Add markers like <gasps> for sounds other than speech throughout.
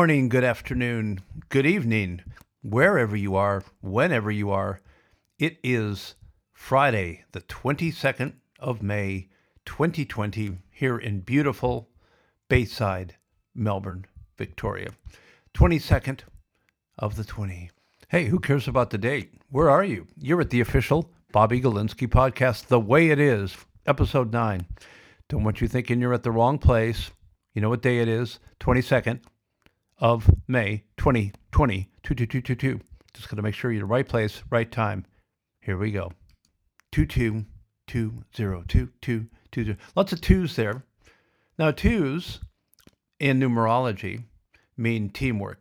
Morning, good afternoon, good evening, wherever you are, whenever you are. It is Friday, the 22nd of May, 2020, here in beautiful Bayside, Melbourne, Victoria. 22nd of the 20. Hey, who cares about the date? Where are you? You're at the official Bobby Galinsky podcast, The Way It Is, episode 9. Don't want you thinking you're at the wrong place. You know what day it is? 22nd of May, 2020, 22222. Just got to make sure you're the right place, right time. Here we go. 22202222. Lots of twos there. Now, twos in numerology mean teamwork.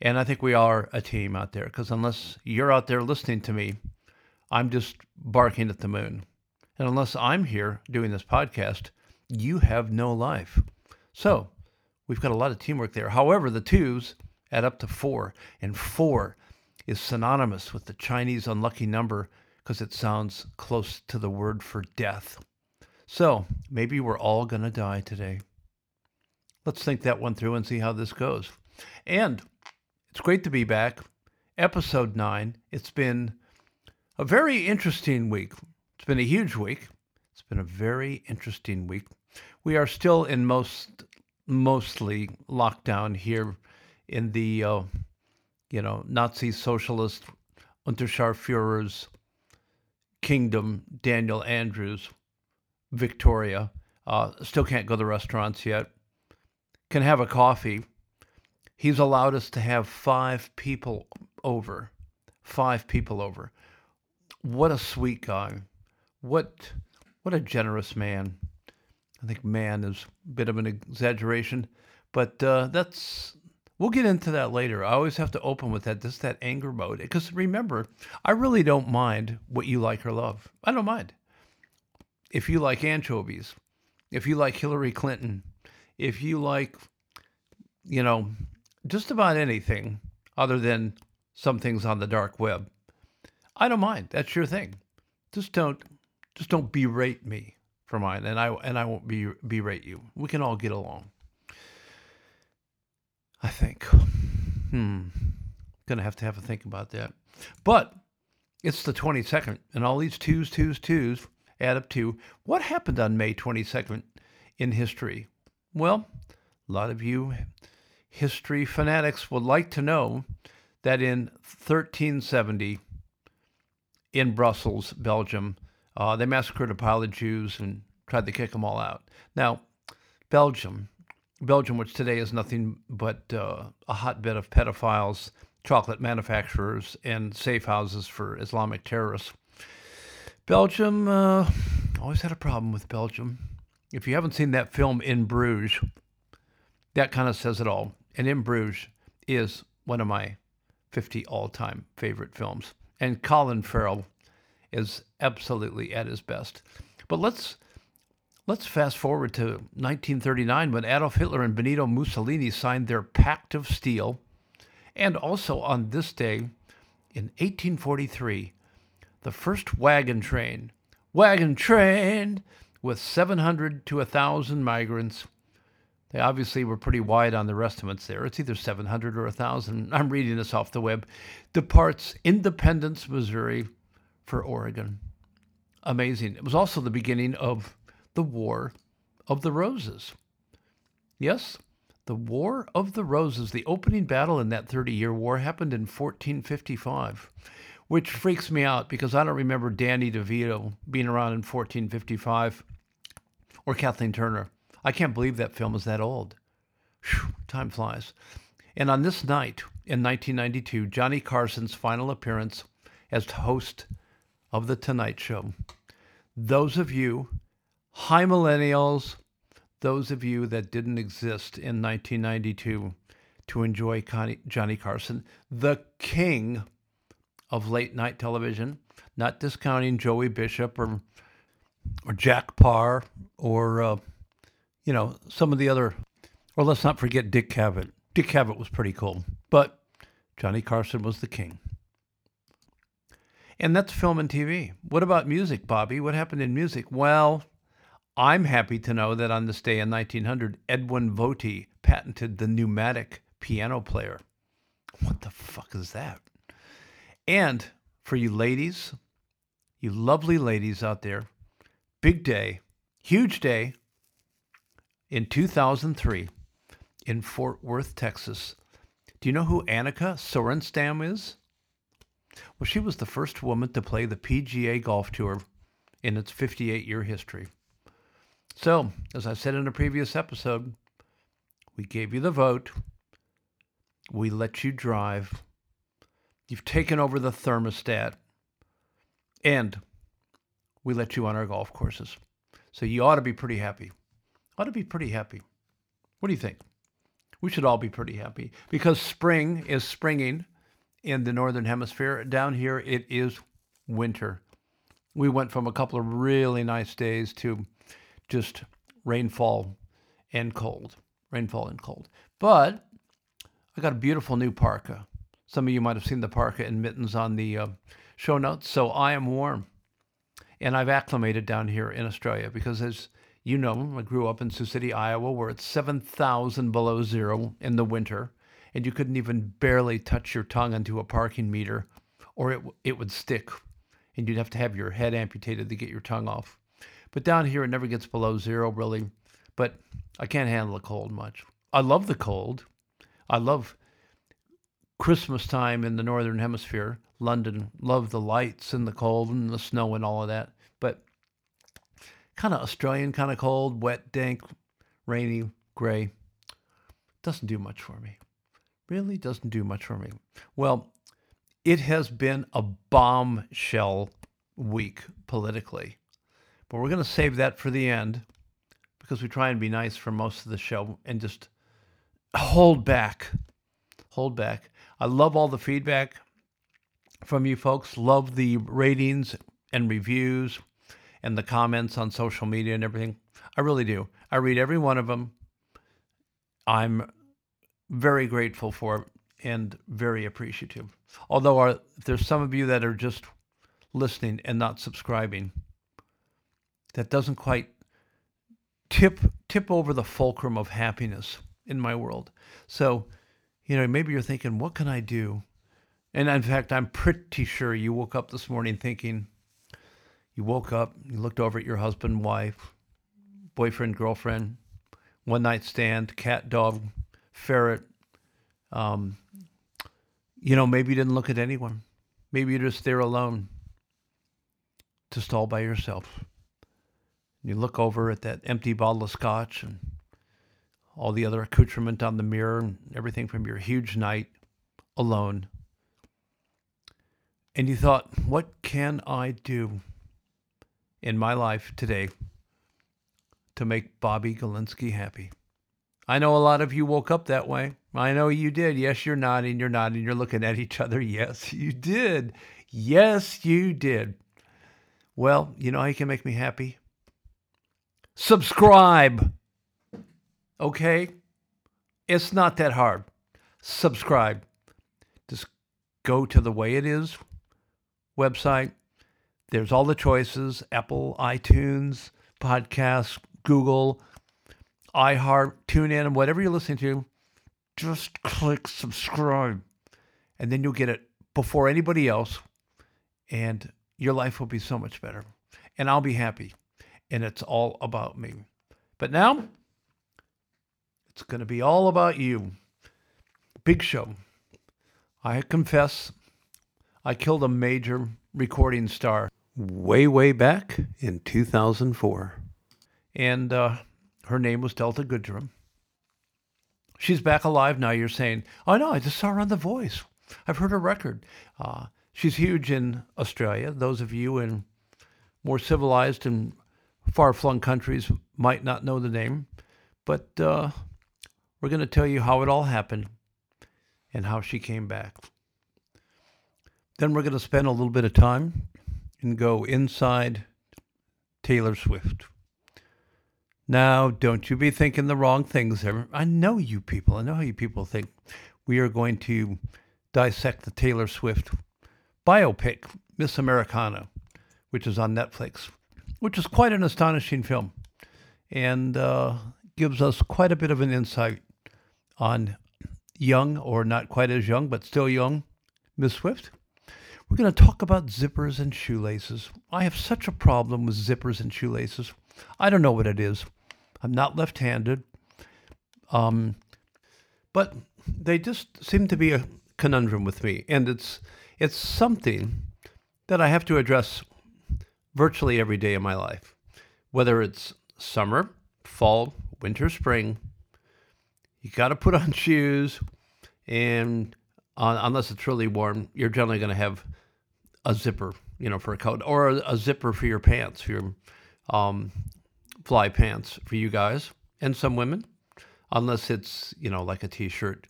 And I think we are a team out there because unless you're out there listening to me, I'm just barking at the moon. And unless I'm here doing this podcast, you have no life. So we've got a lot of teamwork there. However, the twos add up to four, and four is synonymous with the Chinese unlucky number because it sounds close to the word for death. So maybe we're all going to die today. Let's think that one through and see how this goes. And it's great to be back. Episode nine. It's been a very interesting week. It's been a huge week. It's been a very interesting week. We are still in most mostly lockdown here in the uh, you know Nazi socialist Unterscharführer's kingdom, Daniel Andrews, Victoria. Uh, still can't go to restaurants yet. Can have a coffee. He's allowed us to have five people over. Five people over. What a sweet guy. What what a generous man. I think man is a bit of an exaggeration, but uh, that's we'll get into that later. I always have to open with that, just that anger mode. Because remember, I really don't mind what you like or love. I don't mind. If you like anchovies, if you like Hillary Clinton, if you like, you know, just about anything other than some things on the dark web, I don't mind. That's your thing. Just don't, just don't berate me for mine, and I and I won't be berate you. We can all get along. I think. Hmm. Gonna have to have a think about that. But it's the 22nd, and all these twos, twos, twos add up to what happened on May 22nd in history. Well, a lot of you history fanatics would like to know that in 1370 in Brussels, Belgium, uh, they massacred a pile of Jews and tried to kick them all out. Now, Belgium, Belgium, which today is nothing but uh, a hotbed of pedophiles, chocolate manufacturers, and safe houses for Islamic terrorists. Belgium, uh, always had a problem with Belgium. If you haven't seen that film In Bruges, that kind of says it all. And In Bruges is one of my 50 all time favorite films. And Colin Farrell is absolutely at his best. But let's let's fast forward to 1939 when Adolf Hitler and Benito Mussolini signed their Pact of Steel, and also on this day in 1843, the first wagon train, wagon train with 700 to 1,000 migrants. They obviously were pretty wide on their estimates there. It's either 700 or 1,000. I'm reading this off the web. Departs Independence, Missouri for Oregon. Amazing. It was also the beginning of the War of the Roses. Yes, the War of the Roses, the opening battle in that 30 year war happened in 1455, which freaks me out because I don't remember Danny DeVito being around in 1455 or Kathleen Turner. I can't believe that film is that old. Whew, time flies. And on this night in 1992, Johnny Carson's final appearance as host of The Tonight Show. Those of you, high millennials, those of you that didn't exist in 1992 to enjoy Connie, Johnny Carson, the king of late night television, not discounting Joey Bishop or or Jack Paar or uh, you know some of the other, or let's not forget Dick Cavett. Dick Cavett was pretty cool, but Johnny Carson was the king. And that's film and TV. What about music, Bobby? What happened in music? Well, I'm happy to know that on this day in 1900, Edwin Votey patented the pneumatic piano player. What the fuck is that? And for you ladies, you lovely ladies out there, big day, huge day in 2003 in Fort Worth, Texas. Do you know who Annika Sorenstam is? Well, she was the first woman to play the PGA Golf Tour in its 58 year history. So, as I said in a previous episode, we gave you the vote. We let you drive. You've taken over the thermostat. And we let you on our golf courses. So you ought to be pretty happy. Ought to be pretty happy. What do you think? We should all be pretty happy because spring is springing in the northern hemisphere. Down here, it is winter. We went from a couple of really nice days to just rainfall and cold. Rainfall and cold. But I got a beautiful new parka. Some of you might have seen the parka and mittens on the uh, show notes. So I am warm. And I've acclimated down here in Australia because, as you know, I grew up in Sioux City, Iowa, where it's 7,000 below zero in the winter. And you couldn't even barely touch your tongue into a parking meter or it, it would stick. And you'd have to have your head amputated to get your tongue off. But down here, it never gets below zero, really. But I can't handle the cold much. I love the cold. I love Christmas time in the Northern Hemisphere. London, love the lights and the cold and the snow and all of that. But kind of Australian kind of cold, wet, dank, rainy, gray. Doesn't do much for me. Really doesn't do much for me. Well, it has been a bombshell week politically. But we're going to save that for the end because we try and be nice for most of the show and just hold back. Hold back. I love all the feedback from you folks. Love the ratings and reviews and the comments on social media and everything. I really do. I read every one of them. I'm very grateful for and very appreciative. Although our, there's some of you that are just listening and not subscribing that doesn't quite tip tip over the fulcrum of happiness in my world. So, you know, maybe you're thinking, what can I do? And in fact, I'm pretty sure you woke up this morning thinking, you woke up, you looked over at your husband, wife, boyfriend, girlfriend, one night stand, cat, dog, ferret. Um, you know, maybe you didn't look at anyone. Maybe you're just there alone, just all by yourself. You look over at that empty bottle of scotch and all the other accoutrement on the mirror and everything from your huge night alone. And you thought, what can I do in my life today to make Bobby Galinsky happy? I know a lot of you woke up that way. I know you did. Yes, you're nodding. You're nodding. You're looking at each other. <laughs> Yes, you did. Yes, you did. Well, you know how you can make me happy? subscribe. Okay? It's not that hard. Subscribe. Just go to the way it is website. There's all the choices Apple, iTunes, podcasts, Google, iHeart, TuneIn, whatever you're listening to. Just click subscribe. And then you'll get it before anybody else. And your life will be so much better. And I'll be happy and it's all about me. But now, it's going to be all about you. Big show. I confess, I killed a major recording star way, way back in 2004. And uh, her name was Delta Goodrem. She's back alive now. You're saying, oh no, I just saw her on The Voice. I've heard her record. Uh, she's huge in Australia. Those of you in more civilized and far flung countries might not know the name, but uh, we're going to tell you how it all happened and how she came back. Then we're going to spend a little bit of time and go inside Taylor Swift. Now, don't you be thinking the wrong things. I know you people. I know how you people think. We are going to dissect the Taylor Swift biopic, Miss Americana, which is on Netflix which is quite an astonishing film. and uh, gives us quite a bit of an insight on young, or not quite as young, but still young, Miss Swift. We're going to talk about zippers and shoelaces. I have such a problem with zippers and shoelaces. I don't know what it is. I'm not left handed. Um, but they just seem to be a conundrum with me. And it's, it's something that I have to address virtually every day of my life, whether it's summer, fall, winter, spring. You got to put on <laughs> shoes, and uh, unless it's really warm, you're generally going to have a zipper, you know, for a coat, or a, a zipper for your pants, for your um, fly pants for you guys and some women, unless it's you know like a t-shirt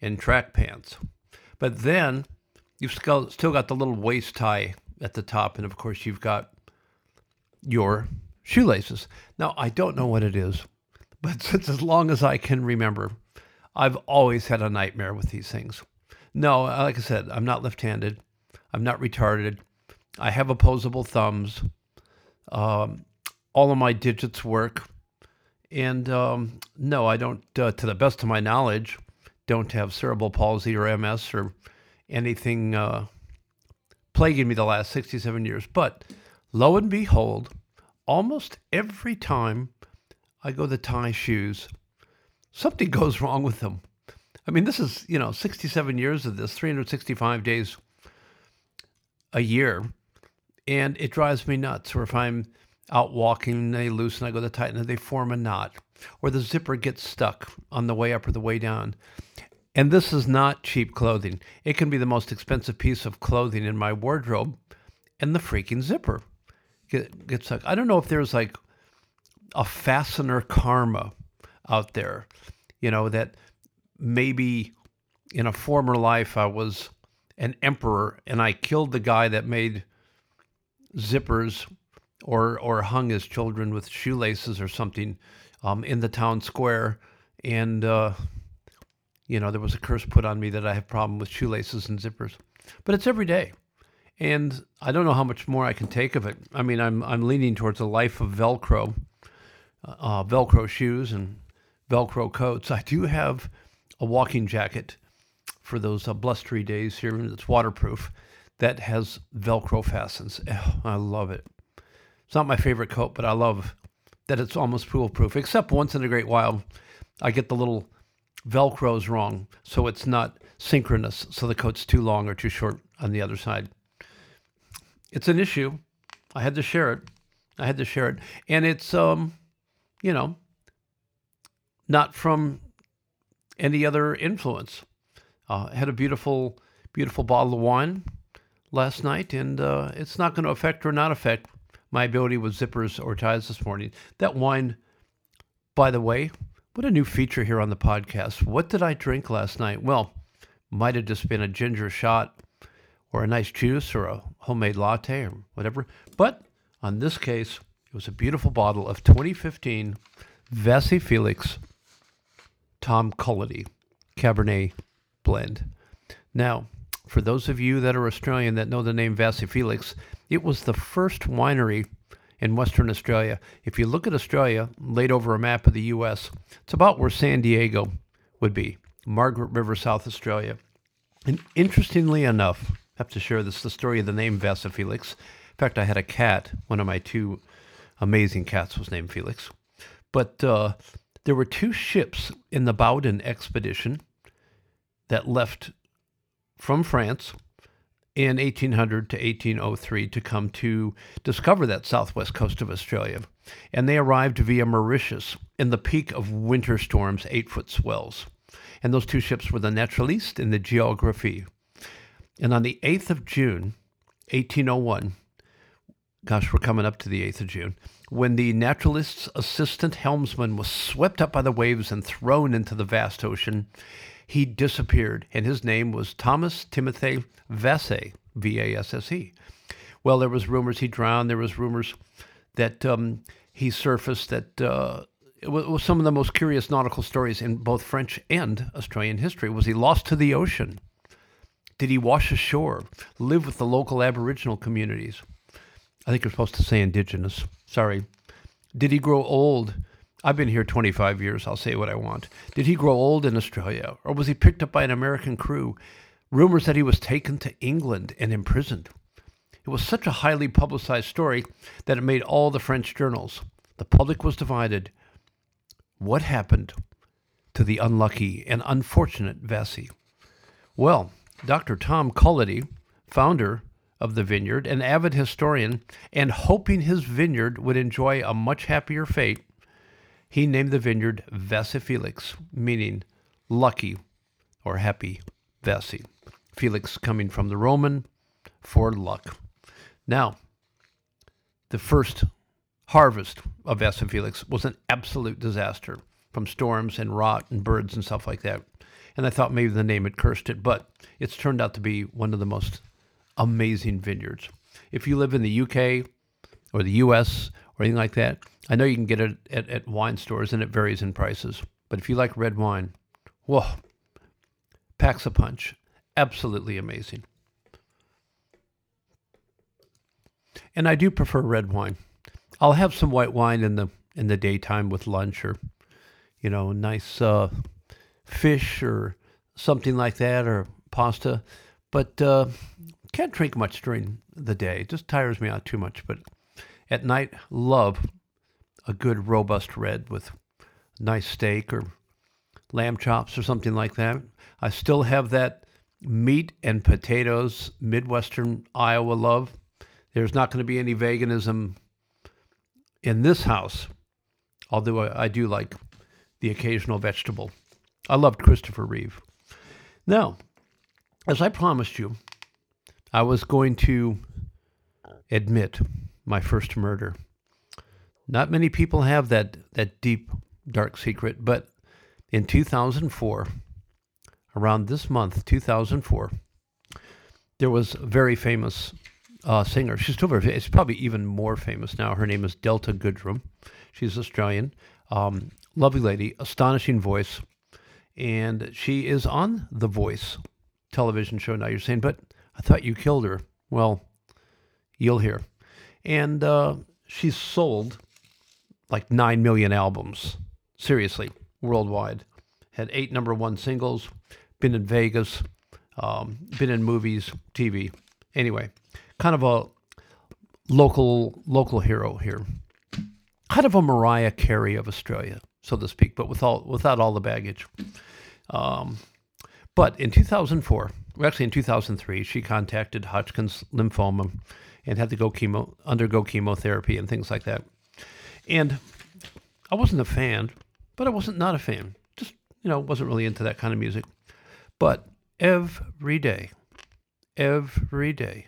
and track pants. But then you've still got the little waist tie at the top, and of course you've got your shoelaces. Now I don't know what it is, but <laughs> since as long as I can remember, I've always had a nightmare with these things. No, like I said, I'm not left-handed. I'm not retarded. I have opposable thumbs. Um, all of my digits work. And um, no, I don't, uh, to the best of my knowledge, don't have cerebral palsy or MS or anything uh, plaguing me the last 67 years. But lo and behold, almost every time I go to tie shoes, something <laughs> goes wrong with them. I mean, this is, you know, 67 years of this, 365 days a year, and it drives me nuts. Or if I'm out walking, they loosen, I go to tighten, and they form a knot, or the zipper gets stuck on the way up or the way down. And this is not cheap clothing. It can be the most expensive piece of clothing in my wardrobe, and the freaking zipper get, gets stuck. I don't know if there's like a fastener karma out there, you know, that maybe in a former life I was an emperor and I killed the guy that made zippers or or hung his children with shoelaces or something um, in the town square, and uh, you know there was a curse put on me that I have problem with shoelaces and zippers, but it's every day, and I don't know how much more I can take of it. I mean, I'm I'm leaning towards a life of Velcro, uh, Velcro shoes and Velcro coats. I do have a walking jacket for those uh, blustery days here It's waterproof that has Velcro fastens. Oh, I love it. It's not my favorite coat, but I love that it's almost foolproof, except once in a great while, I get the little Velcros wrong. So it's not synchronous. So the coat's too long or too short on the other side. It's an issue. I had to share it. I had to share it. And it's, um, you know, not from any other influence. Uh, I had a beautiful, beautiful bottle of wine last night, and uh, it's not going to affect or not affect my ability with zippers or ties this morning. That wine, by the way, what a new feature here on the podcast. What did I drink last night? Well, might have just been a ginger shot or a nice juice or a homemade latte or whatever. But on this case, it was a beautiful bottle of 2015 Vasse Felix Tom Cullity Cabernet blend. Now, for those of you that are Australian that know the name Vasse Felix, it was the first winery in Western Australia. If you look at Australia laid over a map of the U.S., it's about where San Diego would be, Margaret River, South Australia. And interestingly enough, I have to share this the story of the name Vasse Felix. In fact, I had a cat. One of my two amazing cats was named Felix. But uh, there were two ships in the Baudin expedition that left from France in 1800 to 1803 to come to discover that southwest coast of Australia. And they arrived via Mauritius in the peak of winter storms, eight foot swells. And those two ships were the Naturaliste and the Geographe. And on the 8th of June, 1801, gosh, we're coming up to the 8th of June, when the naturalist's assistant helmsman was swept up by the waves and thrown into the vast ocean, he disappeared, and his name was Thomas Timothy Vasse, V A S S E. Well, there was rumors he drowned. There was rumors that um, he surfaced. That uh, it was, it was some of the most curious nautical stories in both French and Australian history. Was he lost to the ocean? Did he wash ashore? Live with the local Aboriginal communities? I think you're supposed to say indigenous. Sorry, Did he grow old? I've been here 25 years. I'll say what I want. Did he grow old in Australia, or was he picked up by an American crew? Rumors that he was taken to England and imprisoned. It was such a highly publicized story that it made all the French journals. The public was divided. What happened to the unlucky and unfortunate Vasse? Well, Dr. Tom Cullity, founder of the vineyard, an avid historian, and hoping his vineyard would enjoy a much happier fate, he named the vineyard Vasse Felix, meaning lucky or happy Vasse. Felix coming from the Roman for luck. Now, the first harvest of Vasse Felix was an absolute disaster from storms and rot and birds and stuff like that. And I thought maybe the name had cursed it, but it's turned out to be one of the most amazing vineyards. If you live in the UK or the US or anything like that, I know you can get it at, at wine stores and it varies in prices. But if you like red wine, whoa, packs a punch. Absolutely amazing. And I do prefer red wine. I'll have some white wine in the in the daytime with lunch or you know, nice uh, fish or something like that or pasta. But uh, can't drink much during the day. It just tires me out too much. But at night, love a good robust red with nice steak or lamb chops or something like that. I still have that meat and potatoes Midwestern Iowa love. There's not going to be any veganism in this house, although I, do like the occasional vegetable. I loved Christopher Reeve. Now, as I promised you, I was going to admit my first murder. Not many people have that, that deep, dark secret, but in 2004, around this month, 2004, there was a very famous uh, singer. She's still very, it's probably even more famous now. Her name is Delta Goodrem. She's Australian. Um, lovely lady, astonishing voice. And she is on The Voice television show now. You're saying, but I thought you killed her. Well, you'll hear. And uh, she's sold like 9 million albums, seriously, worldwide. Had eight number one singles, been in Vegas, um, been in movies, TV. Anyway, kind of a local local hero here. Kind of a Mariah Carey of Australia, so to speak, but with all, without all the baggage. Um, but in 2004, well, actually in 2003, she contacted Hodgkin's lymphoma and had to go chemo, undergo chemotherapy and things like that. And I wasn't a fan, but I wasn't not a fan. Just, you know, wasn't really into that kind of music. But every day, every day,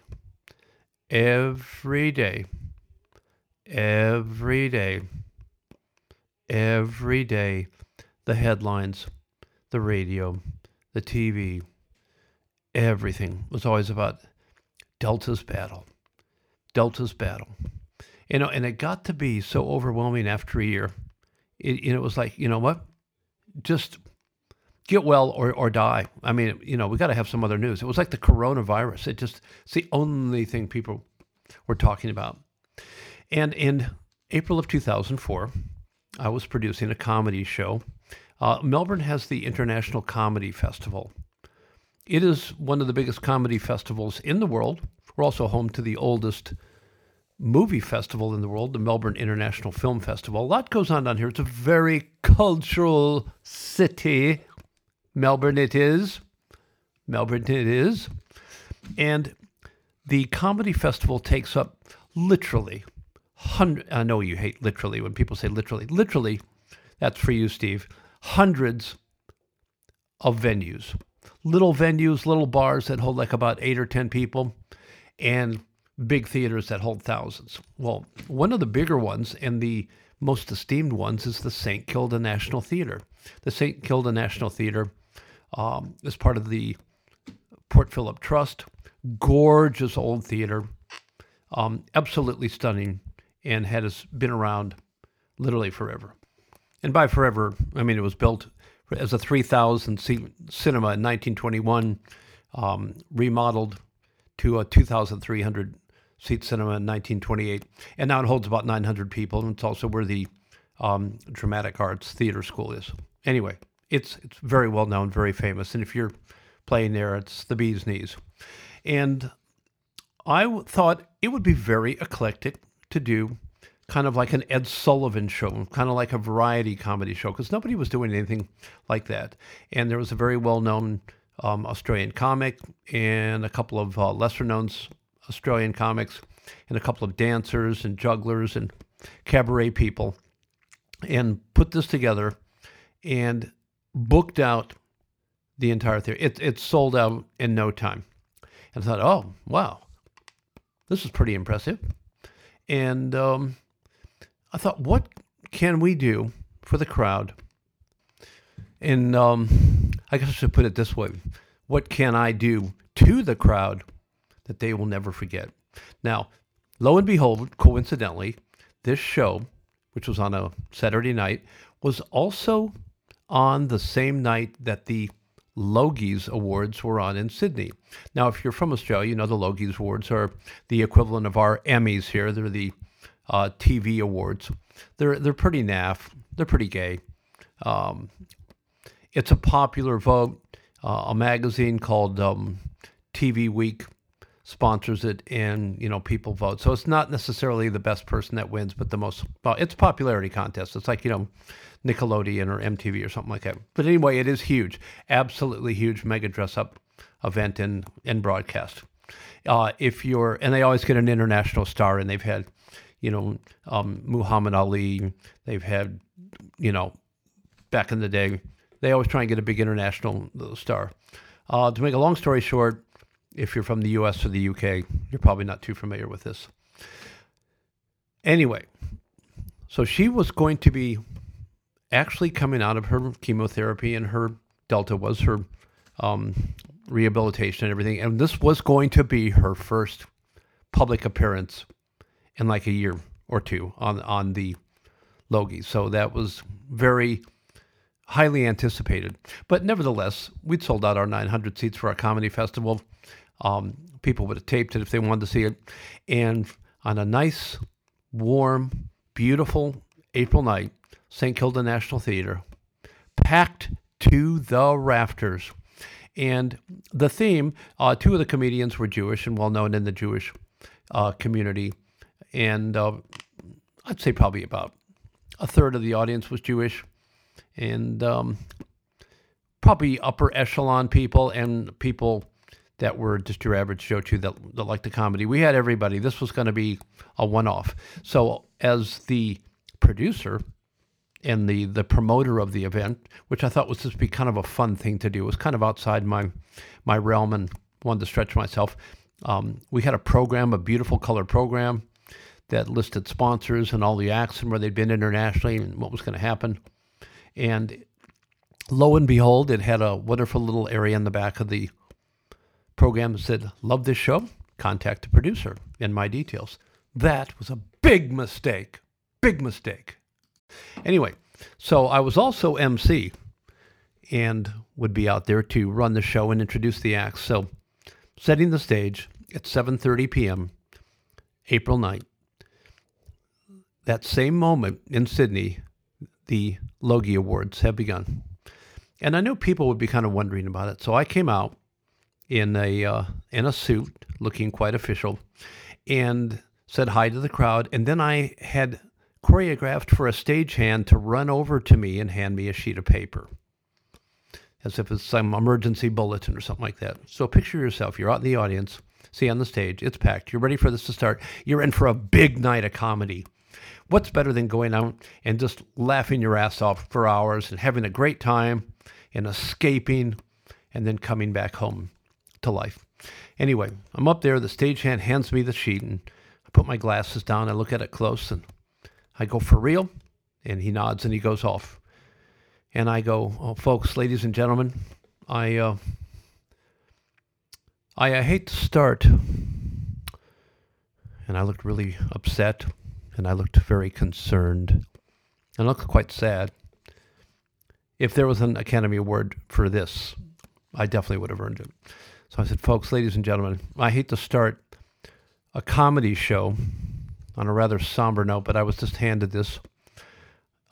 every day, every day, every day, the headlines, the radio, the TV, everything was always about Delta's battle, Delta's battle. You know, and it got to be so overwhelming after a year. It, it was like, you know what? Just get well or, or die. I mean, you know, we got to have some other news. It was like the coronavirus. It just, it's the only thing people were talking about. And in April of 2004, I was producing a comedy show. Uh, Melbourne has the International Comedy Festival. It is one of the biggest comedy festivals in the world. We're also home to the oldest movie festival in the world, the Melbourne International Film Festival. A lot goes on down here. It's a very cultural city. Melbourne, it is. Melbourne, it is. And the comedy festival takes up literally hundred. I know you hate literally when people say literally. Literally, that's for you, Steve. Hundreds of venues little venues, little bars that hold like about eight or 10 people, and big theaters that hold thousands. Well, one of the bigger ones and the most esteemed ones is the St. Kilda National Theater. The St. Kilda National Theater um, is part of the Port Phillip Trust. Gorgeous old theater, um, absolutely stunning, and has been around literally forever. And by forever, I mean it was built as a 3,000 seat cinema in 1921, um, remodeled to a 2,300 seat cinema in 1928, and now it holds about 900 people. And it's also where the um, Dramatic Arts Theater School is. Anyway, it's it's very well known, very famous, and if you're playing there, it's the bee's knees. And I thought it would be very eclectic to do kind of like an Ed Sullivan show, kind of like a variety comedy show, because nobody was doing anything like that. And there was a very well known um, Australian comic and a couple of uh, lesser known Australian comics and a couple of dancers and jugglers and cabaret people and put this together and booked out the entire theater. It, it sold out in no time. And I thought, oh, wow, this is pretty impressive. And um, I thought, what can we do for the crowd? And um, I guess I should put it this way what can I do to the crowd that they will never forget? Now, lo and behold, coincidentally, this show, which was on a Saturday night, was also on the same night that the Logies Awards were on in Sydney. Now, if you're from Australia, you know the Logies Awards are the equivalent of our Emmys here. They're the uh, TV awards. They're they're pretty naff. They're pretty gay. Um, it's a popular vote. Uh, a magazine called um, TV Week sponsors it, and you know people vote. So it's not necessarily the best person that wins, but the most. Well, it's a popularity contest. It's like you know Nickelodeon or MTV or something like that. But anyway, it is huge, absolutely huge, mega dress up event in in broadcast. Uh, if you're, and they always get an international star, and they've had, you know, um, Muhammad Ali. They've had, you know, back in the day, they always try and get a big international star. Uh, to make a long story short, if you're from the U.S. or the U.K., you're probably not too familiar with this. Anyway, so she was going to be actually coming out of her chemotherapy and her delta was her um, rehabilitation and everything. And this was going to be her first public appearance in like a year or two on on the Logie. So that was very highly anticipated. But nevertheless, we'd sold out our 900 seats for our comedy festival. Um, people would have taped it if they wanted to see it. And on a nice, warm, beautiful April night, St. Kilda National Theater, packed to the rafters. And the theme, uh, two of the comedians were Jewish and well known in the Jewish uh, community. And uh, I'd say probably about a third of the audience was Jewish. And um, probably upper echelon people and people that were just your average Joe too that, that liked the comedy. We had everybody. This was going to be a one off. So, as the producer, and the the promoter of the event, which I thought was just be kind of a fun thing to do. It was kind of outside my my realm and wanted to stretch myself. Um, we had a program, a beautiful color program that listed sponsors and all the acts and where they'd been internationally and what was going to happen. And lo and behold, it had a wonderful little area in the back of the program that said, Love this show? Contact the producer and my details. That was a big mistake. Big mistake. Anyway, so I was also MC and would be out there to run the show and introduce the acts. So, setting the stage at 7:30 p.m. April 9th. That same moment in Sydney, the Logie Awards have begun. And I knew people would be kind of wondering about it. So I came out in a uh, in a suit, looking quite official, and said hi to the crowd. And then I had choreographed for a stagehand to run over to me and hand me a sheet of paper, as if it's some emergency bulletin or something like that. So picture yourself, you're out in the audience, see on the stage, it's packed, you're ready for this to start, you're in for a big night of comedy. What's better than going out and just laughing your ass off for hours and having a great time and escaping and then coming back home to life? Anyway, I'm up there, the stagehand hands me the sheet and I put my glasses down, I look at it close and I go, for real? And he nods and he goes off. And I go, oh, folks, ladies and gentlemen, I, uh, I, I hate to start. And I looked really upset and I looked very concerned and I looked quite sad. If there was an Academy Award for this, I definitely would have earned it. So I said, folks, ladies and gentlemen, I hate to start a comedy show on a rather somber note, but I was just handed this.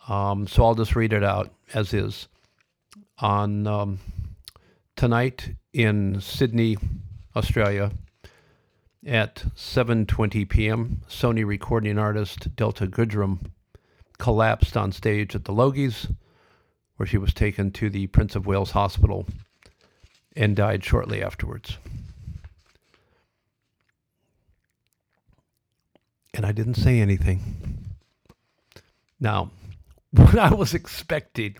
Um, so I'll just read it out as is. On um, tonight in Sydney, Australia, at 7:20 p.m., Sony recording artist Delta Goodrem collapsed on stage at the Logies, where she was taken to the Prince of Wales Hospital and died shortly afterwards. And I didn't say anything. Now, <laughs> what I was expecting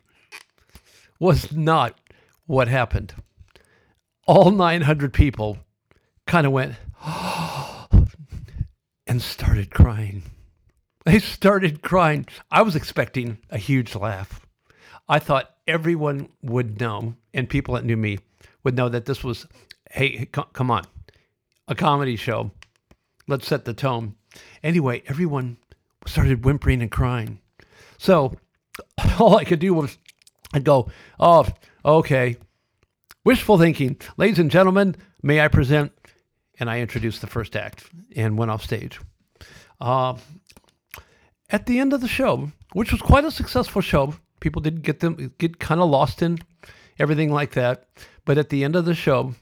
was not what happened. All 900 people kind of went <gasps> and started crying. They started crying. I was expecting a huge laugh. I thought everyone would know, and people that knew me would know that this was, hey, come on, a comedy show. Let's set the tone. Anyway, everyone started whimpering and crying. So <laughs> all I could do was I'd go, oh, okay. Wishful thinking. Ladies and gentlemen, may I present? And I introduced the first act and went off stage. Uh, at the end of the show, which was quite a successful show, people did get them get kind of lost in everything like that. But at the end of the show,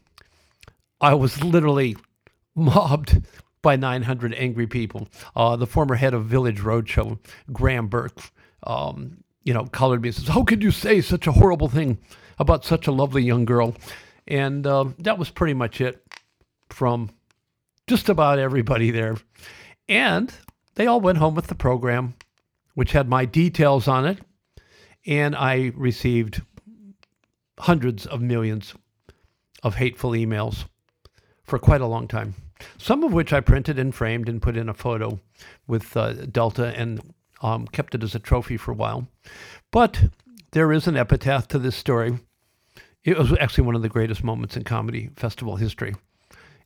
I was literally <laughs> mobbed by 900 angry people. Uh, the former head of Village Roadshow, Graham Burke, um, you know, colored me and says, "How could you say such a horrible thing about such a lovely young girl?" And uh, that was pretty much it from just about everybody there. And they all went home with the program, which had my details on it, and I received hundreds of millions of hateful emails for quite a long time. Some of which I printed and framed and put in a photo with uh, Delta and um, kept it as a trophy for a while. But there is an epitaph to this story. It was actually one of the greatest moments in comedy festival history.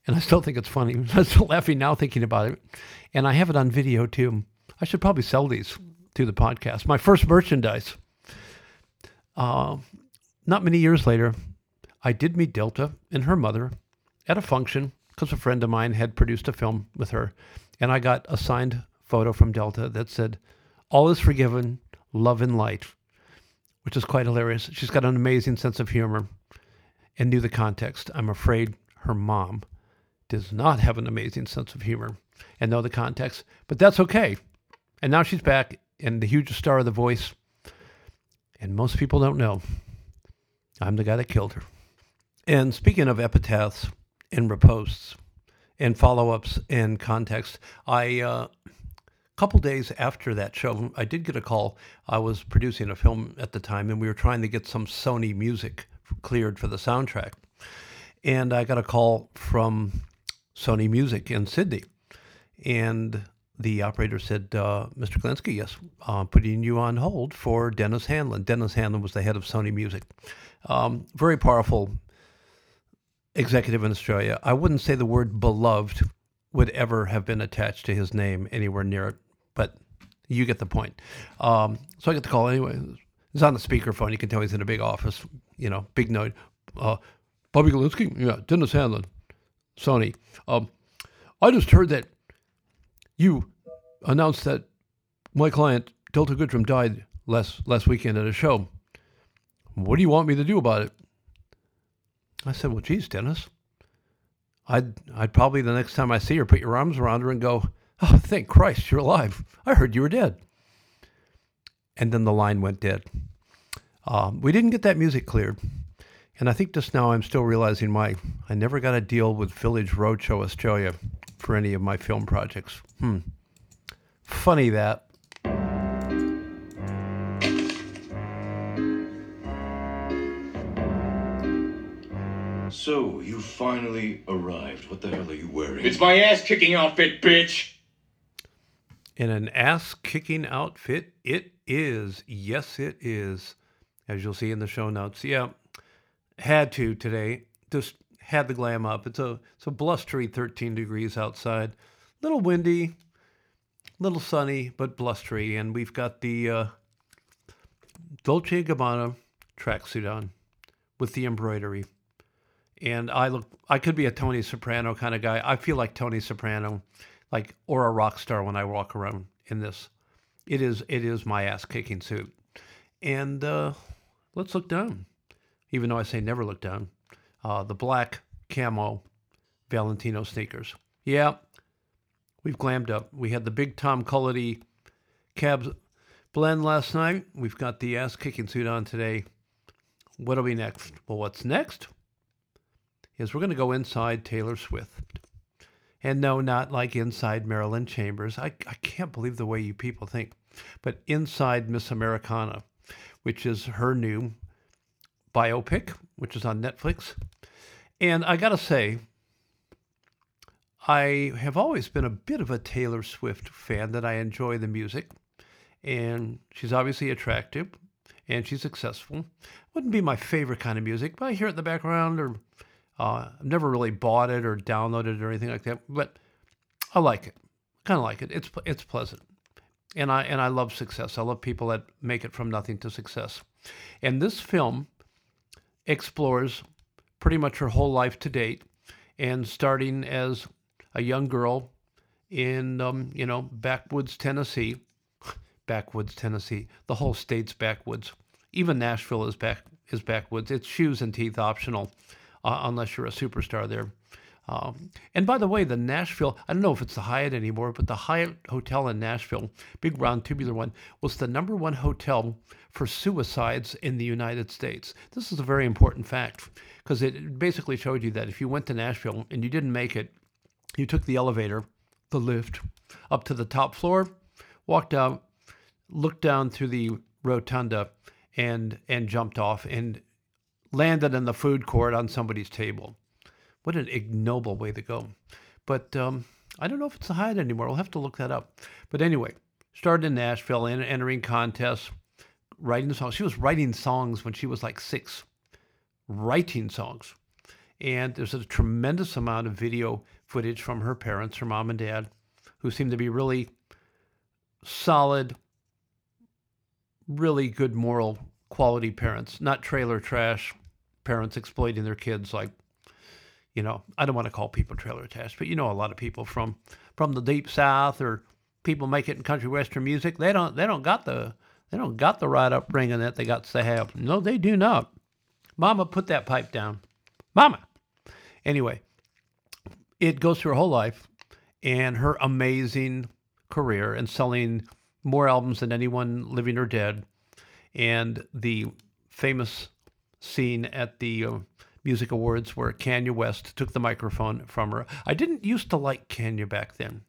And I still think it's funny. <laughs> I'm still laughing now thinking about it. And I have it on video too. I should probably sell these to the podcast. My first merchandise. Uh, not many years later, I did meet Delta and her mother at a function because a friend of mine had produced a film with her. And I got a signed photo from Delta that said, All is forgiven, love and light, which is quite hilarious. She's got an amazing sense of humor and knew the context. I'm afraid her mom does not have an amazing sense of humor and know the context, but that's okay. And now she's back and the huge star of The Voice. And most people don't know I'm the guy that killed her. And speaking of epitaphs and reposts and follow ups and context, I, uh, couple days after that show, I did get a call. I was producing a film at the time and we were trying to get some Sony music cleared for the soundtrack. And I got a call from Sony Music in Sydney. And the operator said, uh, Mr. Klinsky, yes, uh, putting you on hold for Denis Handlin. Denis Handlin was the head of Sony Music. Um, very powerful executive in Australia. I wouldn't say the word beloved would ever have been attached to his name anywhere near it, but you get the point. Um, so I get the call anyway. He's on the speakerphone. You can tell he's in a big office, you know, big note. Uh, Bobby Galinsky? Yeah, Denis Handlin, Sony. Um, I just heard that you announced that my client Delta Goodrem died last last weekend at a show. What do you want me to do about it? I said, Well, geez, Denis, I'd I'd probably the next time I see her put your arms around her and go, Oh, thank Christ, you're alive. I heard you were dead. And then the line went dead. Um, we didn't get that music cleared. And I think just now I'm still realizing why I never got a deal with Village Roadshow Australia for any of my film projects. Hmm. Funny that. So, you finally arrived. What the hell are you wearing? It's my ass kicking outfit, bitch! In an ass kicking outfit, it is. Yes, it is. As you'll see in the show notes. Yeah, had to today. Just had the glam up. It's a it's a blustery 13 degrees outside. Little windy, little sunny, but blustery. And we've got the uh, Dolce & Gabbana tracksuit on with the embroidery. and I look I could be a Tony Soprano kind of guy. I feel like Tony Soprano, like or a rock star when I walk around in this. It is it is my ass kicking suit, and uh, let's look down. Even though I say never look down, uh, the black camo Valentino sneakers. Yeah, we've glammed up. We had the big Tom Cullity cabs blend last night. We've got the ass kicking suit on today. What'll be next? Well, what's next is we're going to go inside Taylor Swift. And no, not like inside Marilyn Chambers. I, I can't believe the way you people think. But inside Miss Americana, which is her new biopic, which is on Netflix. And I got to say, I have always been a bit of a Taylor Swift fan, that I enjoy the music. And she's obviously attractive and she's successful. Wouldn't be my favorite kind of music, but I hear it in the background or uh, I've never really bought it or downloaded it or anything like that, but I like it. Kind of like it. It's it's pleasant, and I and I love success. I love people that make it from nothing to success. And this film explores pretty much her whole life to date, and starting as a young girl in um, you know backwoods Tennessee, backwoods Tennessee. The whole state's backwoods. Even Nashville is back is backwoods. It's shoes and teeth optional uh, unless you're a superstar there. Um, and by the way, the Nashville, I don't know if it's the Hyatt anymore, but the Hyatt Hotel in Nashville, big round tubular one, was the number one hotel for suicides in the United States. This is a very important fact because it basically showed you that if you went to Nashville and you didn't make it, you took the elevator, the lift, up to the top floor, walked out, looked down through the rotunda, and and jumped off, and landed in the food court on somebody's table. What an ignoble way to go. But um, I don't know if it's a Hyatt anymore. We'll have to look that up. But anyway, started in Nashville, entering contests, writing songs. She was writing songs when she was like six, writing songs. And there's a tremendous amount of video footage from her parents, her mom and dad, who seem to be really solid, really good moral quality parents, not trailer trash parents exploiting their kids like you know, I don't want to call people trailer trash, but you know a lot of people from from the deep south or people make it in country western music, they don't they don't got the they don't got the right upbringing that they got to have. No, they do not. Mama, put that pipe down. Mama. Anyway, it goes through her whole life and her amazing career and selling more albums than anyone living or dead and the famous scene at the uh, Music Awards where Kanye West took the microphone from her. I didn't used to like Kanye back then,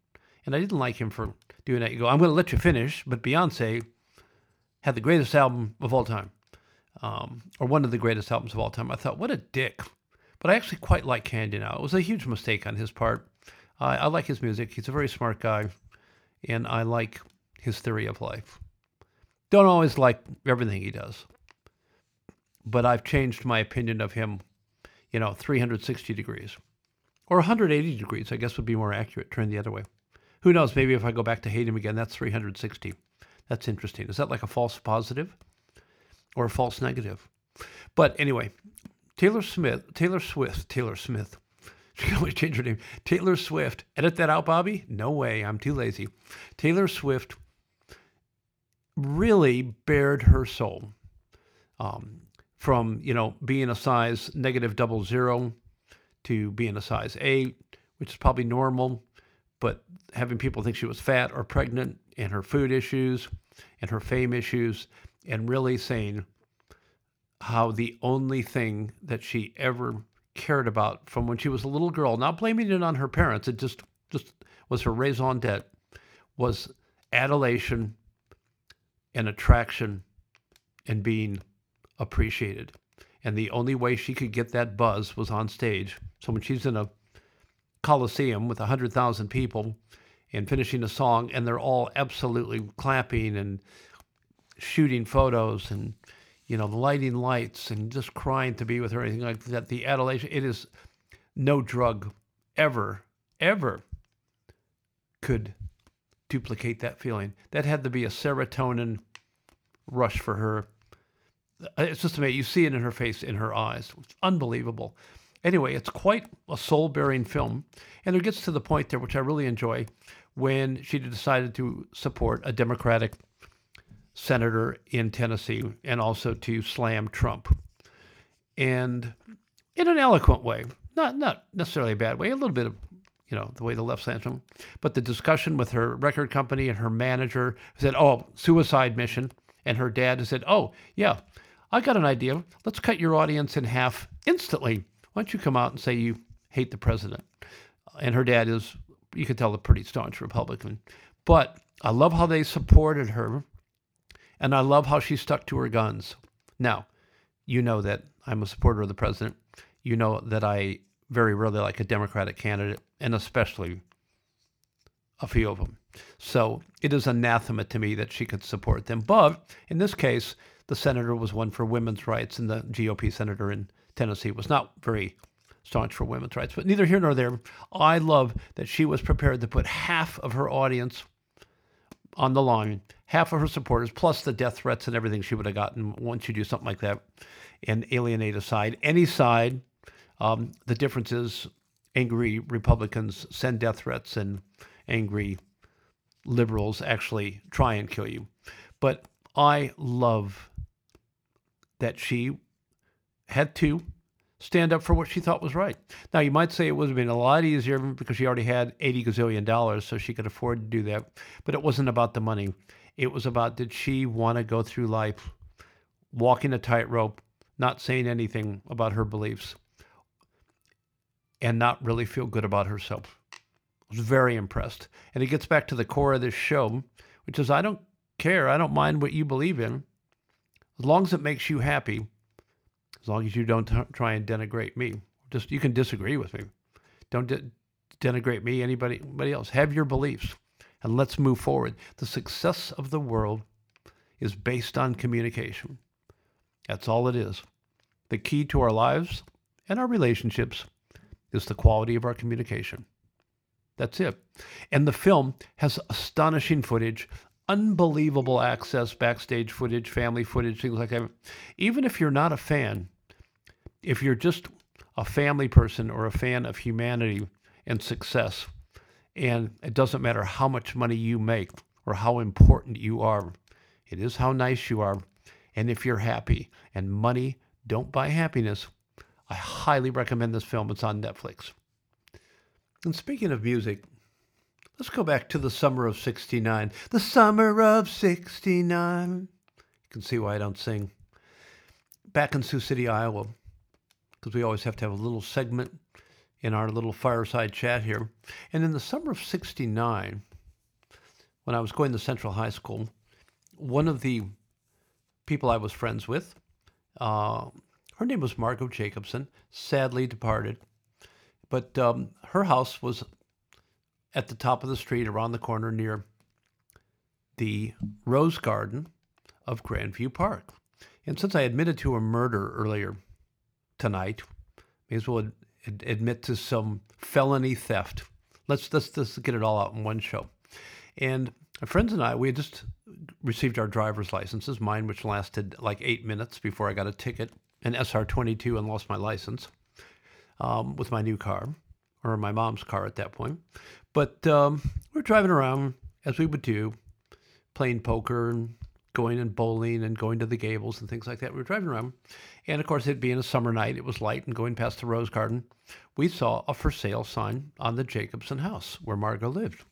and I didn't like him for doing that. You go, I'm going to let you finish, but Beyonce had the greatest album of all time, um, or one of the greatest albums of all time. I thought, what a dick. But I actually quite like Kanye now. It was a huge mistake on his part. I, I like his music. He's a very smart guy, and I like his theory of life. Don't always like everything he does, but I've changed my opinion of him, you know, 360 degrees or 180 degrees, I guess would be more accurate, turn the other way. Who knows? Maybe if I go back to hate him again, that's 360. That's interesting. Is that like a false positive or a false negative? But anyway, Taylor Smith, Taylor Swift, Taylor Smith. <laughs> She can always change her name. Taylor Swift. Edit that out, Bobby? No way. I'm too lazy. Taylor Swift really bared her soul um, from you know being a size negative double zero to being a size eight, which is probably normal, but having people think she was fat or pregnant, and her food issues, and her fame issues, and really saying how the only thing that she ever cared about from when she was a little girl, not blaming it on her parents, it just just was her raison d'etre, was adulation and attraction and being appreciated. And the only way she could get that buzz was on stage. So when she's in a coliseum with 100,000 people and finishing a song, and they're all absolutely clapping and shooting photos and, you know, lighting lights and just crying to be with her, anything like that, the adulation, it is no drug ever, ever could duplicate that feeling. That had to be a serotonin rush for her. Uh, it's just amazing. You see it in her face, in her eyes. It's unbelievable. Anyway, it's quite a soul bearing film. And it gets to the point there, which I really enjoy, when she decided to support a Democratic senator in Tennessee and also to slam Trump. And in an eloquent way, not, not necessarily a bad way, a little bit of, you know, the way the left slams him. But the discussion with her record company and her manager said, oh, suicide mission. And her dad said, oh, yeah, I got an idea. Let's cut your audience in half instantly. Why don't you come out and say you hate the president? And her dad is, you can tell, a pretty staunch Republican. But I love how they supported her, and I love how she stuck to her guns. Now, you know that I'm a supporter of the president. You know that I very rarely like a Democratic candidate, and especially a few of them. So it is anathema to me that she could support them. But in this case, the senator was one for women's rights, and the GOP senator in Tennessee was not very staunch for women's rights. But neither here nor there. I love that she was prepared to put half of her audience on the line, half of her supporters, plus the death threats and everything she would have gotten once you do something like that, and alienate a side. Any side. Um, the difference is angry Republicans send death threats and angry liberals actually try and kill you. But I love that she had to stand up for what she thought was right. Now, you might say it would have been a lot easier because she already had 80 gazillion dollars, so she could afford to do that. But it wasn't about the money. It was about did she want to go through life walking a tightrope, not saying anything about her beliefs, and not really feel good about herself. I was very impressed. And it gets back to the core of this show, which is I don't care. I don't mind what you believe in. As long as it makes you happy, as long as you don't t- try and denigrate me. Just you can disagree with me. Don't de- denigrate me, anybody, anybody else. Have your beliefs and let's move forward. The success of the world is based on communication. That's all it is. The key to our lives and our relationships is the quality of our communication. That's it. And the film has astonishing footage, unbelievable access, backstage footage, family footage, things like that. Even if you're not a fan, if you're just a family person or a fan of humanity and success, and it doesn't matter how much money you make or how important you are, it is how nice you are. And if you're happy, and money don't buy happiness, I highly recommend this film. It's on Netflix. And speaking of music, let's go back to the summer of 69. The summer of 69. You can see why I don't sing. Back in Sioux City, Iowa, because we always have to have a little segment in our little fireside chat here. And in the summer of 69, when I was going to Central High School, one of the people I was friends with, uh, her name was Margot Jacobson, sadly departed. But um, her house was at the top of the street around the corner near the Rose Garden of Grandview Park. And since I admitted to a murder earlier tonight, may as well ad- admit to some felony theft. Let's, let's, let's get it all out in one show. And my friends and I, we had just received our driver's licenses, mine which lasted like eight minutes before I got a ticket, an SR22, and lost my license um, with my new car, or my mom's car at that point. But um, we are driving around as we would do, playing poker and going and bowling and going to the Gables and things like that. We were driving around, and of course, it being a summer night, it was light, and going past the Rose Garden, we saw a for sale sign on the Jacobson house where Margot lived.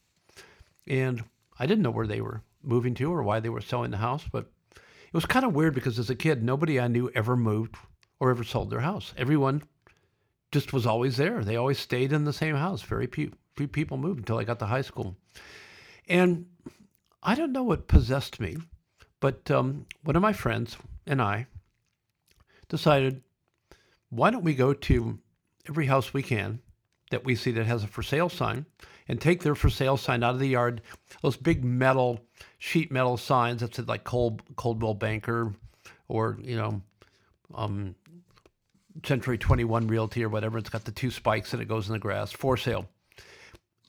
And I didn't know where they were moving to or why they were selling the house, but it was kind of weird because as a kid, nobody I knew ever moved or ever sold their house. Everyone just was always there. They always stayed in the same house. Very few, few people moved until I got to high school. And I don't know what possessed me, but um, one of my friends and I decided, why don't we go to every house we can that we see that has a for sale sign and take their for sale sign out of the yard, those big metal, sheet metal signs that said like Cold, Coldwell Banker or, you know, um, Century 21 Realty or whatever. It's got the two spikes and it goes in the grass for sale.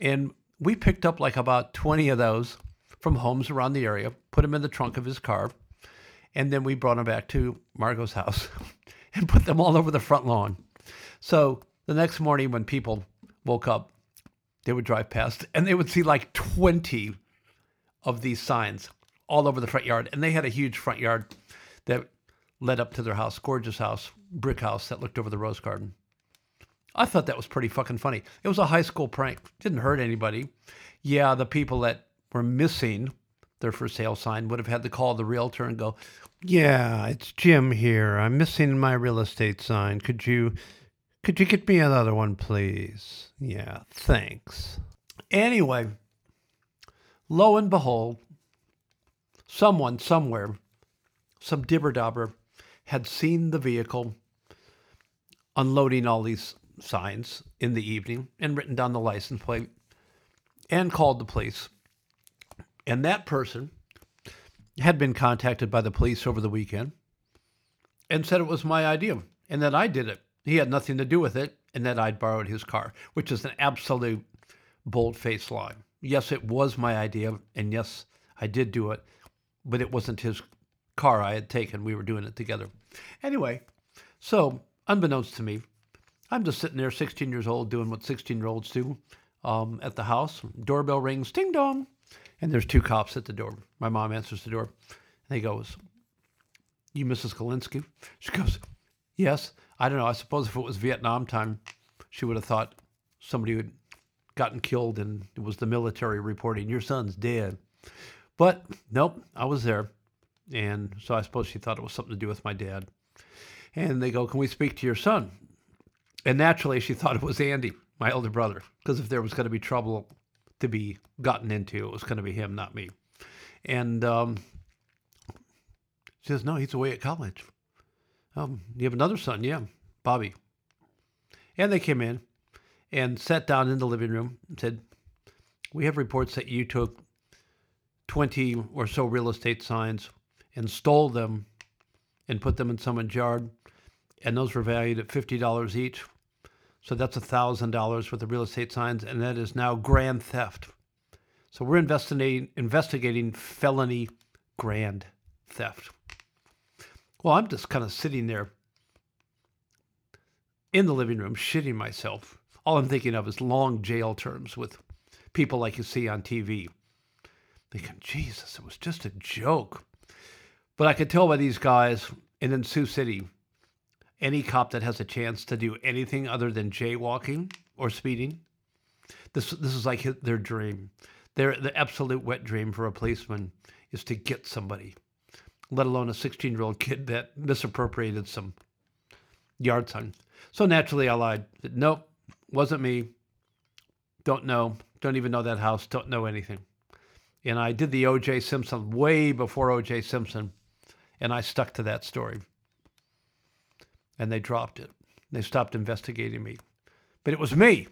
And we picked up like about 20 of those from homes around the area, put them in the trunk of his car, and then we brought them back to Margot's house <laughs> and put them all over the front lawn. So the next morning when people woke up, they would drive past and they would see like 20 of these signs all over the front yard. And they had a huge front yard that led up to their house, gorgeous house, brick house that looked over the rose garden. I thought that was pretty fucking funny. It was a high school prank. Didn't hurt anybody. Yeah, the people that were missing their for sale sign would have had to call the realtor and go, "Yeah, it's Jim here. I'm missing my real estate sign. Could you could you get me another one, please?" Yeah, thanks. Anyway, lo and behold, someone somewhere, some dibber dobber, had seen the vehicle unloading all these signs in the evening and written down the license plate and called the police. And that person had been contacted by the police over the weekend and said it was my idea and that I did it. He had nothing to do with it and that I'd borrowed his car, which is an absolute bold faced lie. Yes, it was my idea, and yes, I did do it, but it wasn't his car I had taken. We were doing it together. Anyway, so unbeknownst to me, I'm just sitting there, 16 years old, doing what 16 year olds do um, at the house. Doorbell rings, ding dong, and there's two cops at the door. My mom answers the door, and he goes, "You, Mrs. Galinsky?" She goes, "Yes." I don't know. I suppose if it was Vietnam time, she would have thought somebody had gotten killed, and it was the military reporting, "Your son's dead." But nope, I was there, and so I suppose she thought it was something to do with my dad. And they go, "Can we speak to your son?" And naturally, she thought it was Andy, my older brother, because if there was going to be trouble to be gotten into, it was going to be him, not me. And um, she says, No, he's away at college. Um, you have another son? Yeah, Bobby. And they came in and sat down in the living room and said, We have reports that you took 20 or so real estate signs and stole them and put them in someone's yard and those were valued at $50 each. So that's $1,000 worth of real estate signs, and that is now grand theft. So we're investigating, investigating felony grand theft. Well, I'm just kind of sitting there in the living room, shitting myself. All I'm thinking of is long jail terms with people like you see on TV. Thinking, Jesus, it was just a joke. But I could tell by these guys, and in Sioux City, any cop that has a chance to do anything other than jaywalking or speeding, this this is like their dream. Their the absolute wet dream for a policeman is to get somebody, let alone a 16 year old kid that misappropriated some yard sign. So naturally, I lied. Nope, wasn't me. Don't know. Don't even know that house. Don't know anything. And I did the O.J. Simpson way before O.J. Simpson, and I stuck to that story and they dropped it. They stopped investigating me. But it was me.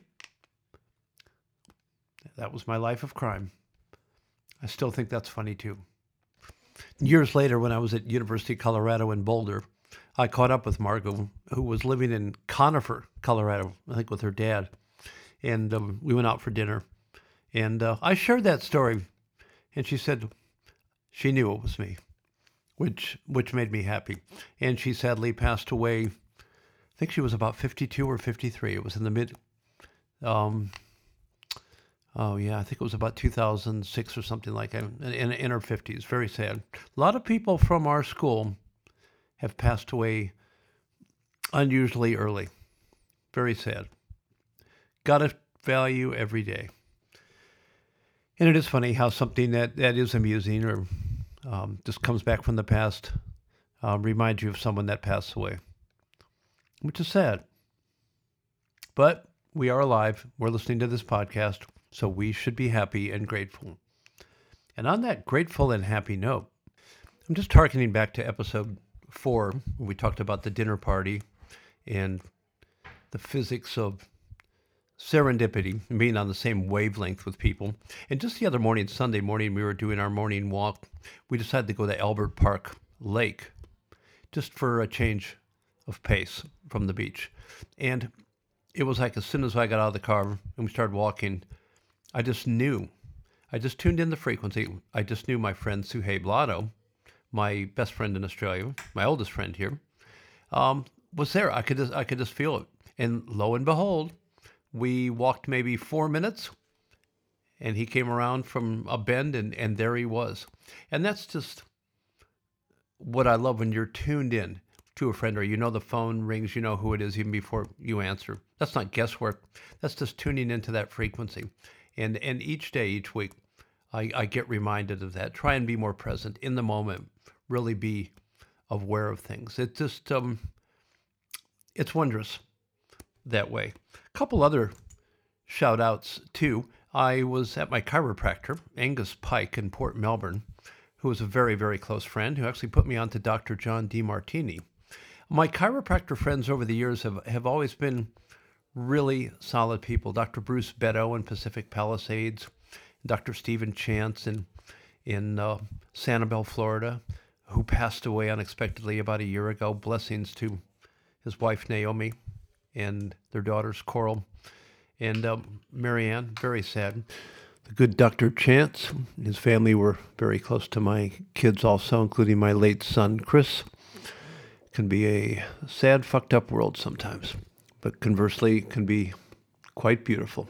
That was my life of crime. I still think that's funny too. Years later, when I was at University of Colorado in Boulder, I caught up with Margot, who was living in Conifer, Colorado, I think with her dad. And um, we went out for dinner. And uh, I shared that story. And she said she knew it was me which which made me happy. And she sadly passed away. I think she was about 52 or 53. It was in the mid. Um, oh yeah, I think it was about 2006 or something like that. In, in her 50s. Very sad. A lot of people from our school have passed away unusually early. Very sad. Got to value every day. And it is funny how something that, that is amusing or um, just comes back from the past, uh, reminds you of someone that passed away, which is sad. But we are alive. We're listening to this podcast, so we should be happy and grateful. And on that grateful and happy note, I'm just targeting back to episode four, we talked about the dinner party and the physics of serendipity, being on the same wavelength with people. And just the other morning, Sunday morning, we were doing our morning walk. We decided to go to Albert Park Lake just for a change of pace from the beach. And it was like as soon as I got out of the car and we started walking, I just knew. I just tuned in the frequency. I just knew my friend Suhei Blotto, my best friend in Australia, my oldest friend here, um, was there. I could just, I could just feel it. And lo and behold, we walked maybe four minutes and he came around from a bend and, and there he was. And that's just what I love when you're tuned in to a friend or you know the phone rings, you know who it is even before you answer. That's not guesswork. That's just tuning into that frequency. And and each day, each week, I, I get reminded of that. Try and be more present in the moment. Really be aware of things. It just um it's wondrous that way. Couple other shout outs too. I was at my chiropractor, Angus Pike in Port Melbourne, who was a very, very close friend, who actually put me on to Dr. John Demartini. My chiropractor friends over the years have, have always been really solid people. Dr. Bruce Beto in Pacific Palisades, Dr. Stephen Chance in, in uh, Sanibel, Florida, who passed away unexpectedly about a year ago. Blessings to his wife, Naomi, and their daughters, Coral and um, Marianne. Very sad. The good Dr. Chance, his family were very close to my kids also, including my late son, Chris. Can be a sad, fucked up world sometimes, but conversely, can be quite beautiful.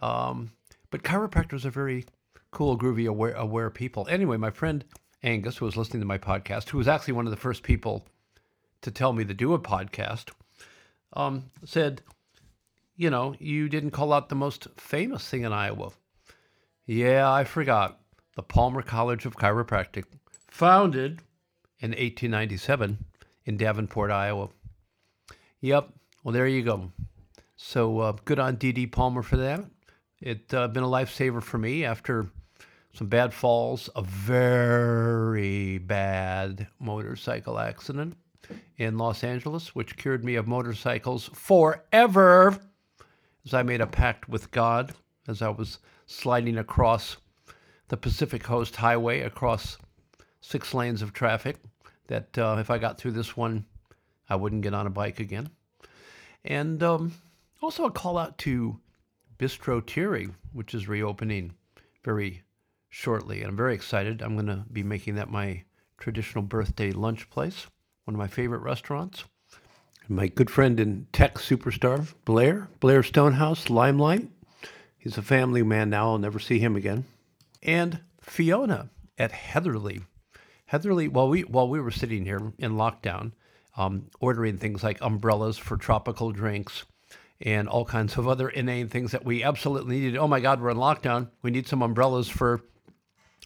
Um, but chiropractors are very cool, groovy, aware, aware people. Anyway, my friend Angus, who was listening to my podcast, who was actually one of the first people to tell me to do a podcast, um, said, you know, you didn't call out the most famous thing in Iowa. Yeah, I forgot. The Palmer College of Chiropractic, founded in 1897 in Davenport, Iowa. Yep, well, there you go. So uh, good on D.D. Palmer for that. It's uh, been a lifesaver for me after some bad falls, a very bad motorcycle accident in Los Angeles, which cured me of motorcycles forever as I made a pact with God as I was sliding across the Pacific Coast Highway across six lanes of traffic that uh, if I got through this one, I wouldn't get on a bike again. And um, also a call out to Bistro Thierry, which is reopening very shortly. And I'm very excited. I'm going to be making that my traditional birthday lunch place, one of my favorite restaurants my good friend and tech superstar, Blair, Blair Stonehouse, Limelight. He's a family man now. I'll never see him again. And Fiona at Heatherly. Heatherly, while we while we were sitting here in lockdown, um, ordering things like umbrellas for tropical drinks and all kinds of other inane things that we absolutely needed. Oh my God, we're in lockdown. We need some umbrellas for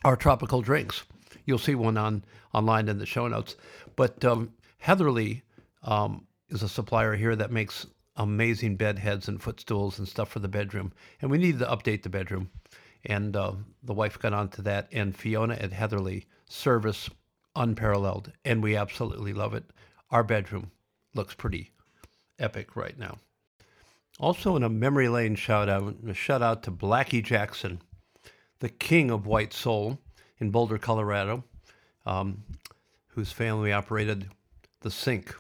our tropical drinks. You'll see one on online in the show notes. But um, Heatherly um, is a supplier here that makes amazing bed heads and footstools and stuff for the bedroom. And we needed to update the bedroom. And uh, the wife got onto that. And Fiona at Heatherly, service unparalleled. And we absolutely love it. Our bedroom looks pretty epic right now. Also, in a memory lane shout out, a shout out to Blackie Jackson, the king of white soul in Boulder, Colorado, um, whose family operated the sink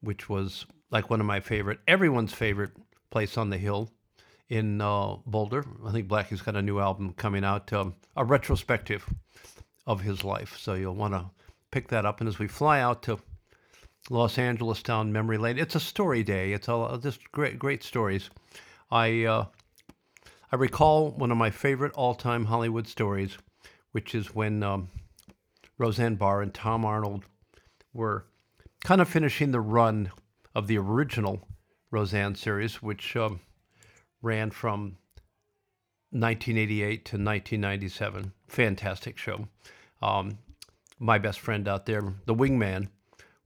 which was like one of my favorite, everyone's favorite place on the hill in uh, Boulder. I think Blackie's got a new album coming out, um, a retrospective of his life. So you'll want to pick that up. And as we fly out to Los Angeles down memory lane, it's a story day. It's all just great, great stories. I uh, I recall one of my favorite all-time Hollywood stories, which is when um, Roseanne Barr and Tom Arnold were kind of finishing the run of the original Roseanne series, which um, ran from 1988 to 1997. Fantastic show. Um, my best friend out there, the wingman,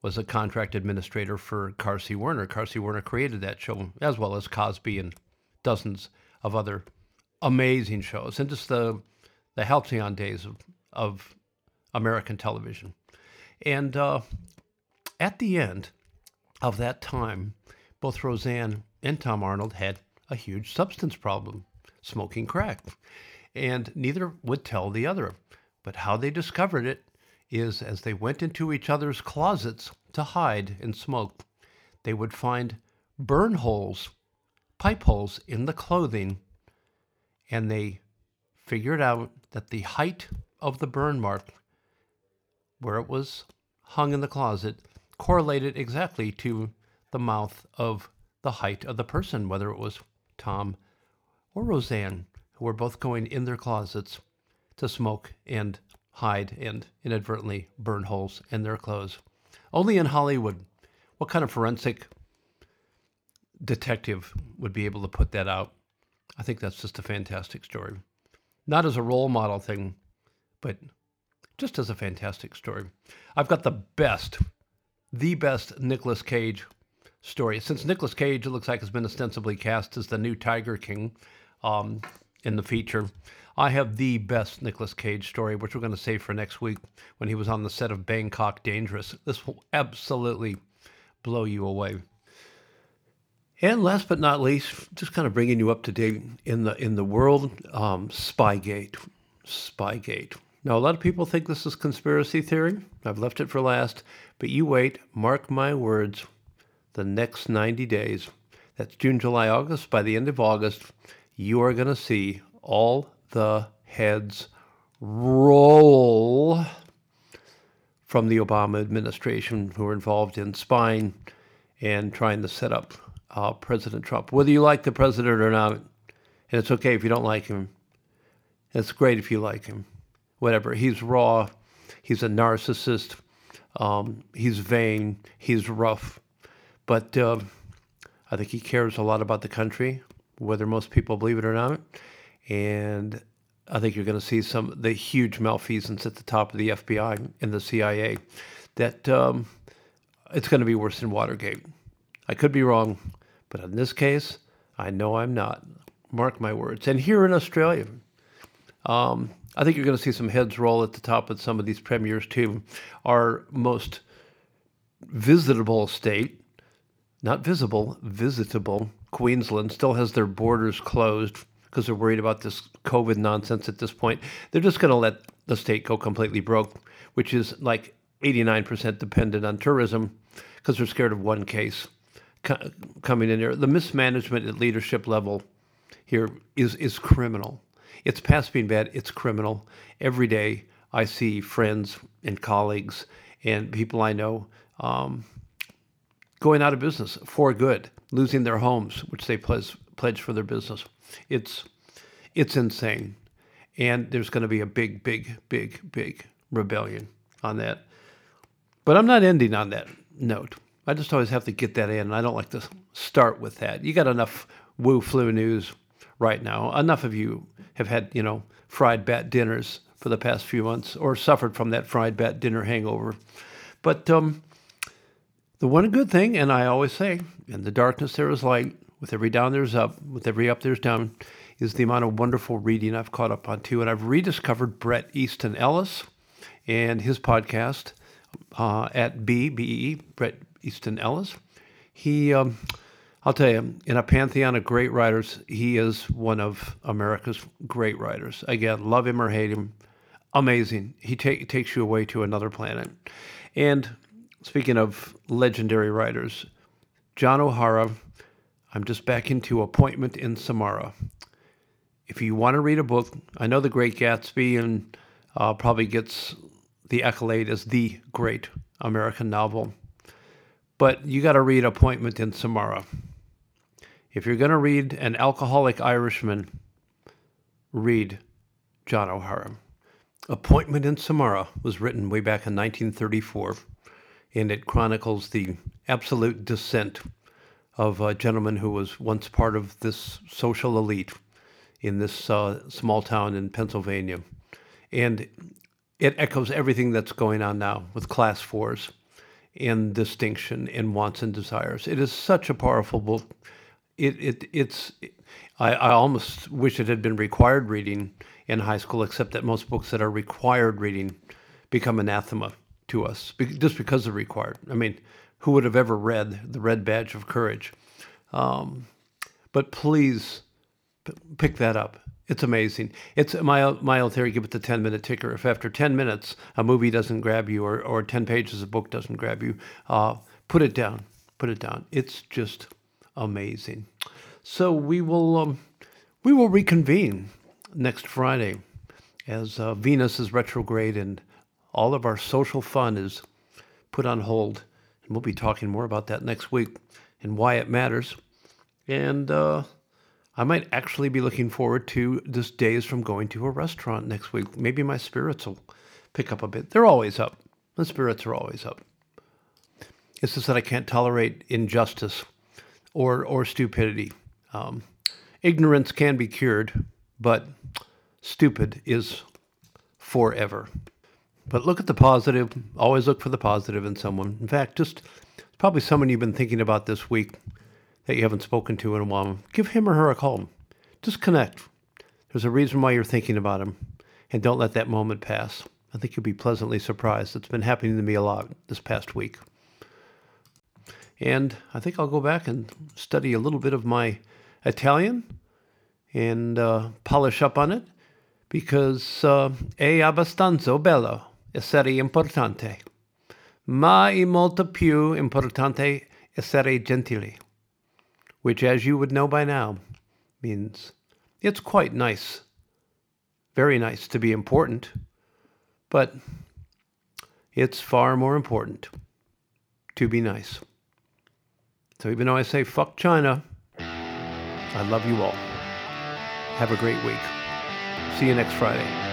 was a contract administrator for Carsey Werner. Carsey Werner created that show, as well as Cosby and dozens of other amazing shows, and just the the halcyon days of, of American television. And uh, at the end of that time, both Roseanne and Tom Arnold had a huge substance problem, smoking crack. And neither would tell the other. But how they discovered it is as they went into each other's closets to hide and smoke, they would find burn holes, pipe holes in the clothing, and they figured out that the height of the burn mark, where it was hung in the closet, correlated exactly to the mouth of the height of the person, whether it was Tom or Roseanne, who were both going in their closets to smoke and hide and inadvertently burn holes in their clothes. Only in Hollywood. What kind of forensic detective would be able to put that out? I think that's just a fantastic story. Not as a role model thing, but just as a fantastic story. I've got the best, the best Nicolas Cage story. Since Nicolas Cage, it looks like, has been ostensibly cast as the new Tiger King um, in the feature. I have the best Nicolas Cage story, which we're going to save for next week when he was on the set of Bangkok Dangerous. This will absolutely blow you away. And last but not least, just kind of bringing you up to date in the in the world, um, Spygate, Spygate. Now, a lot of people think this is conspiracy theory. I've left it for last, but you wait. Mark my words. The next 90 days, that's June, July, August. By the end of August, you are going to see all the heads roll from the Obama administration who are involved in spying and trying to set up uh, President Trump. Whether you like the president or not, and it's okay if you don't like him. It's great if you like him. Whatever. He's raw. He's a narcissist. Um, he's vain. He's rough. But uh, I think he cares a lot about the country, whether most people believe it or not. And I think you're going to see some the huge malfeasance at the top of the FBI and the CIA. That um, it's going to be worse than Watergate. I could be wrong, but in this case, I know I'm not. Mark my words. And here in Australia, um, I think you're going to see some heads roll at the top of some of these premiers too. Our most visitable state, not visible, visitable, Queensland still has their borders closed because they're worried about this COVID nonsense at this point. They're just going to let the state go completely broke, which is like 89% dependent on tourism because they're scared of one case co- coming in there. The mismanagement at leadership level here is is criminal. It's past being bad. It's criminal. Every day I see friends and colleagues and people I know um, going out of business for good, losing their homes, which they pledge pledge for their business. It's it's insane, and there's going to be a big, big, big, big rebellion on that. But I'm not ending on that note. I just always have to get that in, I don't like to start with that. You got enough woo flu news right now. Enough of you have had, you know, fried bat dinners for the past few months, or suffered from that fried bat dinner hangover. But um, the one good thing, and I always say, in the darkness there is light. With every down there's up. With every up there's down. Is the amount of wonderful reading I've caught up on too, and I've rediscovered Bret Easton Ellis and his podcast uh, at B B E Bret Easton Ellis. He, um, I'll tell you, in a pantheon of great writers, he is one of America's great writers. Again, love him or hate him, amazing. He ta- takes you away to another planet. And speaking of legendary writers, John O'Hara. I'm just back into Appointment in Samara. If you want to read a book, I know The Great Gatsby and uh, probably gets the accolade as the great American novel. But you got to read Appointment in Samara. If you're going to read An Alcoholic Irishman, read John O'Hara. Appointment in Samara was written way back in 1934, and it chronicles the absolute descent of a gentleman who was once part of this social elite in this uh, small town in Pennsylvania. And it echoes everything that's going on now with class fours and distinction and wants and desires. It is such a powerful book. It, it it's I, I almost wish it had been required reading in high school, except that most books that are required reading become anathema to us just because they're required. I mean, who would have ever read The Red Badge of Courage? Um, but please p- pick that up. It's amazing. It's my my old theory. Give it the ten minute ticker. If after ten minutes a movie doesn't grab you, or or ten pages of book doesn't grab you, uh, put it down. Put it down. It's just amazing. So we will um, we will reconvene next Friday as uh, Venus is retrograde and all of our social fun is put on hold. And we'll be talking more about that next week and why it matters. And uh, I might actually be looking forward to this days from going to a restaurant next week. Maybe my spirits will pick up a bit. They're always up. The spirits are always up. It's just that I can't tolerate injustice or or stupidity. Um, ignorance can be cured, but stupid is forever. But look at the positive. Always look for the positive in someone. In fact, just probably someone you've been thinking about this week that you haven't spoken to in a while. Give him or her a call. Just connect. There's a reason why you're thinking about him, and don't let that moment pass. I think you'll be pleasantly surprised. It's been happening to me a lot this past week. And I think I'll go back and study a little bit of my Italian and uh, polish up on it because uh, è abbastanza bello essere importante, ma è molto più importante essere gentile, which, as you would know by now, means it's quite nice, very nice to be important, but it's far more important to be nice. So even though I say fuck China, I love you all. Have a great week. See you next Friday.